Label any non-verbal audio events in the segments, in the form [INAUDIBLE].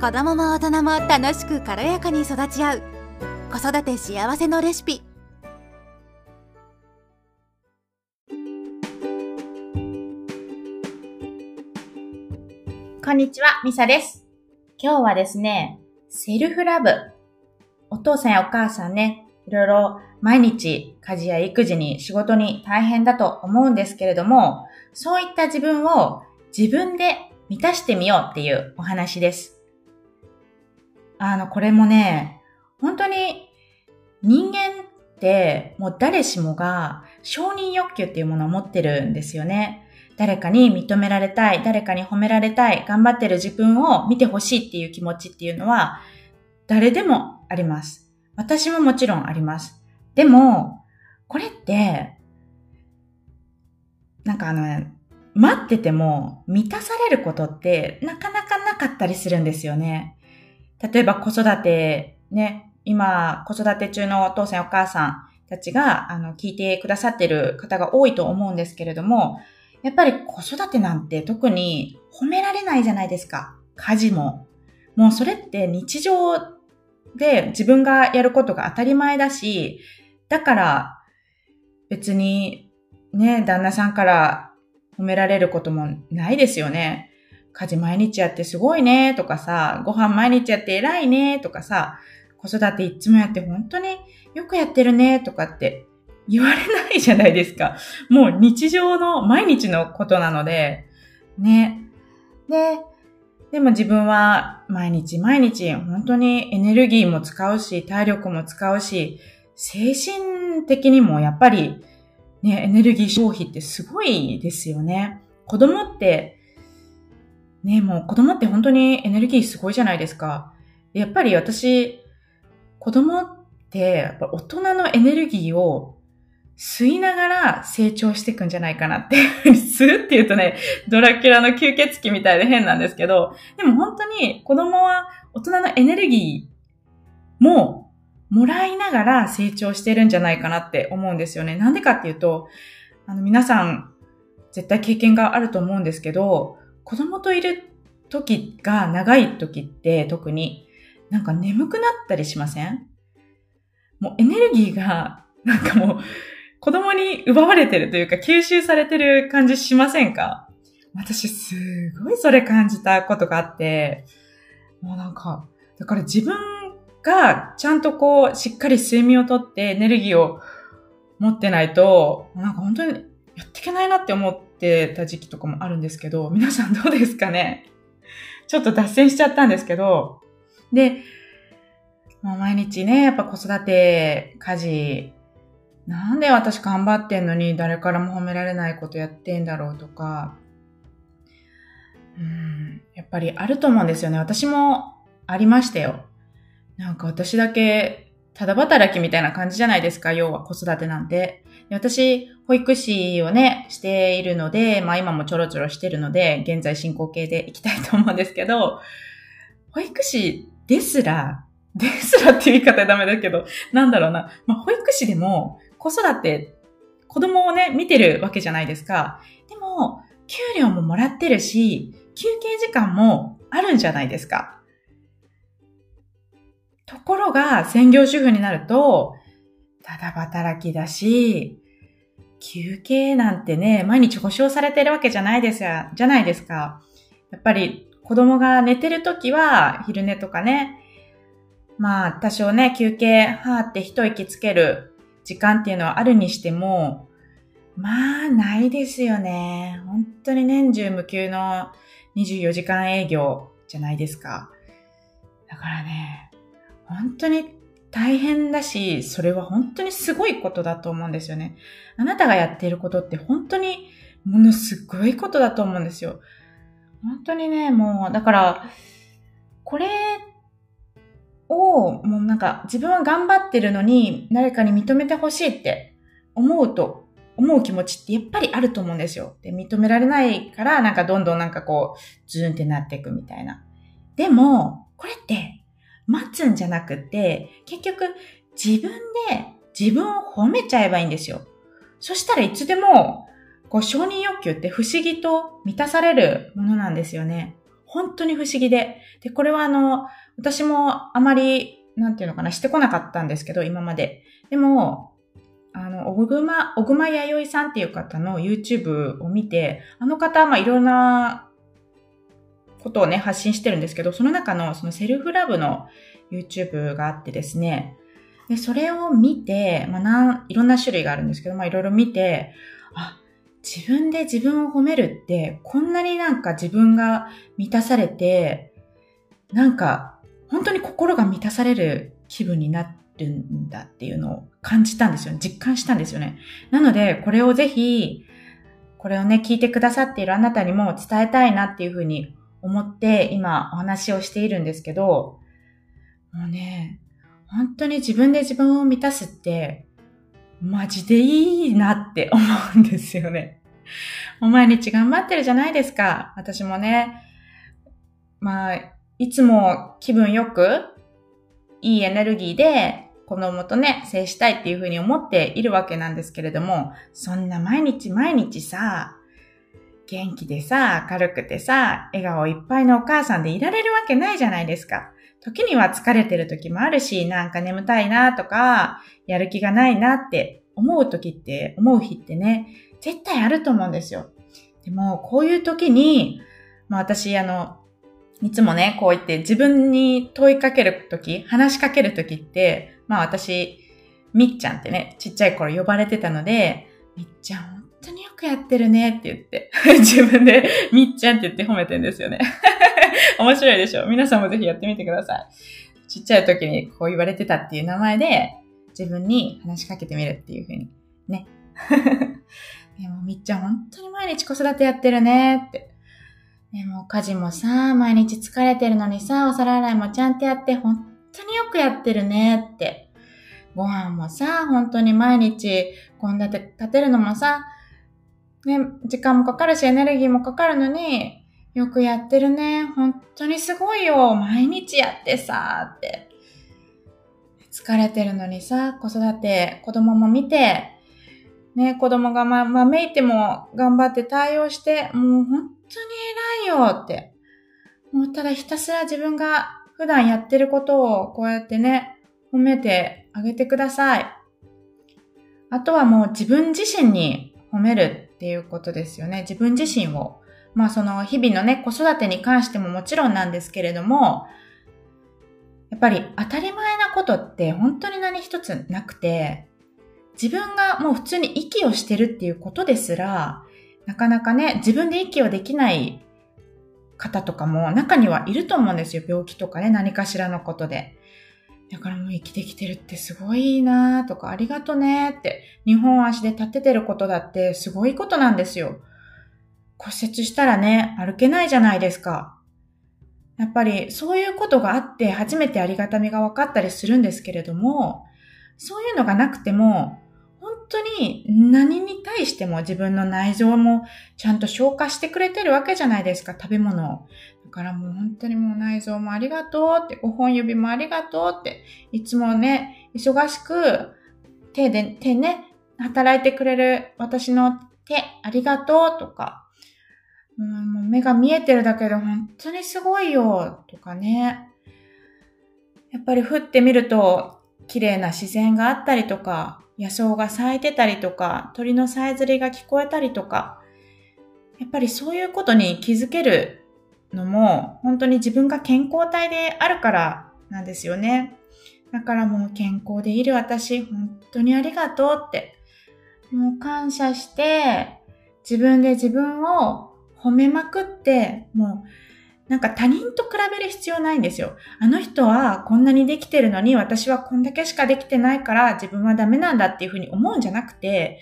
子供も大人も楽しく軽やかに育ち合う子育て幸せのレシピこんにちは、ミサです。今日はですね、セルフラブ。お父さんやお母さんね、いろいろ毎日家事や育児に仕事に大変だと思うんですけれども、そういった自分を自分で満たしてみようっていうお話です。あの、これもね、本当に人間ってもう誰しもが承認欲求っていうものを持ってるんですよね。誰かに認められたい、誰かに褒められたい、頑張ってる自分を見てほしいっていう気持ちっていうのは、誰でもあります。私ももちろんあります。でも、これって、なんかあの、待ってても満たされることってなかなかなかったりするんですよね。例えば子育て、ね、今子育て中のお父さんお母さんたちが、あの、聞いてくださってる方が多いと思うんですけれども、やっぱり子育てなんて特に褒められないじゃないですか。家事も。もうそれって日常で自分がやることが当たり前だし、だから別にね、旦那さんから褒められることもないですよね。家事毎日やってすごいねとかさ、ご飯毎日やって偉いねとかさ、子育ていつもやって本当によくやってるねとかって言われないじゃないですか。もう日常の毎日のことなので、ね。で、でも自分は毎日毎日本当にエネルギーも使うし、体力も使うし、精神的にもやっぱりね、エネルギー消費ってすごいですよね。子供って、ね、もう子供って本当にエネルギーすごいじゃないですか。やっぱり私、子供ってやっぱ大人のエネルギーを吸いながら成長していくんじゃないかなって。[LAUGHS] 吸うって言うとね、ドラキュラの吸血鬼みたいで変なんですけど、でも本当に子供は大人のエネルギーももらいながら成長してるんじゃないかなって思うんですよね。なんでかっていうと、あの皆さん絶対経験があると思うんですけど、子供といる時が長い時って特になんか眠くなったりしません？もうエネルギーが [LAUGHS] なんかもう子供に奪われてるというか吸収されてる感じしませんか？私すごいそれ感じたことがあって、もうなんか、だから自分がちゃんとこうしっかり睡眠をとってエネルギーを持ってないと、なんか本当にやっていけないなって思っててた時期とかもあるんですけど、皆さんどうですかね？ちょっと脱線しちゃったんですけど、で、もう毎日ね、やっぱ子育て、家事、なんで私頑張ってんのに誰からも褒められないことやってんだろうとか、うん、やっぱりあると思うんですよね。私もありましたよ。なんか私だけ、ただ働きみたいな感じじゃないですか、要は子育てなんて。私、保育士をね、しているので、まあ今もちょろちょろしてるので、現在進行形でいきたいと思うんですけど、保育士ですら、ですらっていう言い方はダメだけど、なんだろうな。まあ保育士でも子育て、子供をね、見てるわけじゃないですか。でも、給料ももらってるし、休憩時間もあるんじゃないですか。ところが、専業主婦になると、ただ働きだし、休憩なんてね、毎日保証されてるわけじゃないですや、じゃないですか。やっぱり子供が寝てるときは、昼寝とかね、まあ多少ね、休憩、はーって一息つける時間っていうのはあるにしても、まあないですよね。本当に年中無休の24時間営業じゃないですか。だからね、本当に大変だし、それは本当にすごいことだと思うんですよね。あなたがやっていることって本当にものすごいことだと思うんですよ。本当にね、もう、だから、これを、もうなんか自分は頑張ってるのに誰かに認めてほしいって思うと、思う気持ちってやっぱりあると思うんですよ。で、認められないからなんかどんどんなんかこう、ズーンってなっていくみたいな。でも、これって待つんじゃなくて、結局自分で自分を褒めちゃえばいいんですよ。そしたらいつでも、こう承認欲求って不思議と満たされるものなんですよね。本当に不思議で。で、これはあの、私もあまり、なんていうのかな、してこなかったんですけど、今まで。でも、あの、小熊、小熊弥生さんっていう方の YouTube を見て、あの方、ま、いろんなことをね、発信してるんですけど、その中のそのセルフラブの YouTube があってですね、で、それを見て、まあ、いろんな種類があるんですけど、まあ、いろいろ見て、あ、自分で自分を褒めるって、こんなになんか自分が満たされて、なんか、本当に心が満たされる気分になるんだっていうのを感じたんですよね。実感したんですよね。なので、これをぜひ、これをね、聞いてくださっているあなたにも伝えたいなっていうふうに思って今お話をしているんですけど、もうね、本当に自分で自分を満たすって、マジでいいなって思うんですよね。もう毎日頑張ってるじゃないですか。私もね、まあ、いつも気分よく、いいエネルギーで子供とね、接したいっていうふうに思っているわけなんですけれども、そんな毎日毎日さ、元気でさ、明るくてさ、笑顔いっぱいのお母さんでいられるわけないじゃないですか。時には疲れてる時もあるし、なんか眠たいなとか、やる気がないなって思う時って、思う日ってね、絶対あると思うんですよ。でも、こういう時に、まあ私、あの、いつもね、こう言って自分に問いかけるとき、話しかけるときって、まあ私、みっちゃんってね、ちっちゃい頃呼ばれてたので、みっちゃん当によくやってるねって言って、[LAUGHS] 自分でみっちゃんって言って褒めてんですよね。[LAUGHS] 面白いでしょ？皆さんもぜひやってみてください。ちっちゃい時にこう言われてたっていう名前で、自分に話しかけてみるっていう風に。ね。[LAUGHS] でもみっちゃん本当に毎日子育てやってるねって。でも家事もさ、毎日疲れてるのにさ、お皿洗いもちゃんとやって本当によくやってるねって。ご飯もさ、本当に毎日献立立てるのもさ、ね、時間もかかるし、エネルギーもかかるのに、よくやってるね。本当にすごいよ。毎日やってさ、って。疲れてるのにさ、子育て、子供も見て、ね、子供がま、まめいても頑張って対応して、もう本当に偉いよって。もうただひたすら自分が普段やってることをこうやってね、褒めてあげてください。あとはもう自分自身に褒めるっていうことですよね。自分自身を。まあその日々のね、子育てに関してももちろんなんですけれども、やっぱり当たり前なことって本当に何一つなくて、自分がもう普通に息をしてるっていうことですら、なかなかね、自分で息をできない方とかも中にはいると思うんですよ。病気とかね、何かしらのことで。だからもう生きてきてるってすごいなとか、ありがとねって、日本足で立ててることだってすごいことなんですよ。骨折したらね、歩けないじゃないですか。やっぱりそういうことがあって初めてありがたみが分かったりするんですけれども、そういうのがなくても、当に何に対しても自分の内臓もちゃんと消化してくれてるわけじゃないですか、食べ物を。だからもう本当にもう内臓もありがとうって、5本指もありがとうって、いつもね、忙しく手で、手ね、働いてくれる私の手ありがとうとか、うん、もう目が見えてるだけで本当にすごいよとかね。やっぱり降ってみると綺麗な自然があったりとか、野草が咲いてたりとか、鳥のさえずりが聞こえたりとか、やっぱりそういうことに気づけるのも、本当に自分が健康体であるからなんですよね。だからもう健康でいる私、本当にありがとうって、もう感謝して、自分で自分を褒めまくって、もうなんか他人と比べる必要ないんですよ。あの人はこんなにできてるのに私はこんだけしかできてないから自分はダメなんだっていうふうに思うんじゃなくて、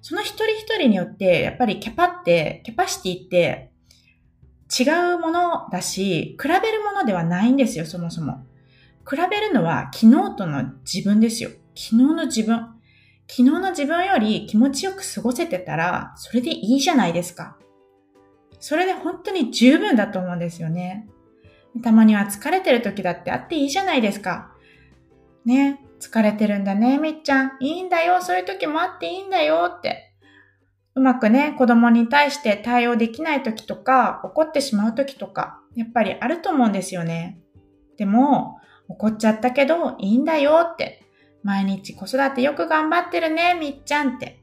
その一人一人によってやっぱりキャパって、キャパシティって違うものだし、比べるものではないんですよ、そもそも。比べるのは昨日との自分ですよ。昨日の自分。昨日の自分より気持ちよく過ごせてたら、それでいいじゃないですか。それで本当に十分だと思うんですよね。たまには疲れてる時だってあっていいじゃないですか。ね。疲れてるんだね、みっちゃん。いいんだよ。そういう時もあっていいんだよって。うまくね、子供に対して対応できない時とか、怒ってしまう時とか、やっぱりあると思うんですよね。でも、怒っちゃったけどいいんだよって。毎日子育てよく頑張ってるね、みっちゃんって。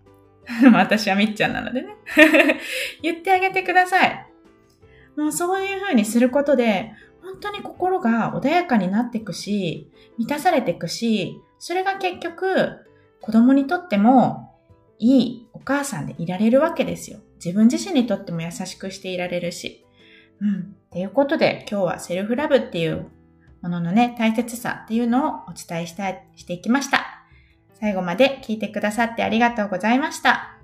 [LAUGHS] 私はみっちゃんなのでね。[LAUGHS] 言ってあげてください。もうそういう風にすることで、本当に心が穏やかになっていくし、満たされていくし、それが結局、子供にとってもいいお母さんでいられるわけですよ。自分自身にとっても優しくしていられるし。うん。ということで、今日はセルフラブっていうもののね、大切さっていうのをお伝えしたい、していきました。最後まで聞いてくださってありがとうございました。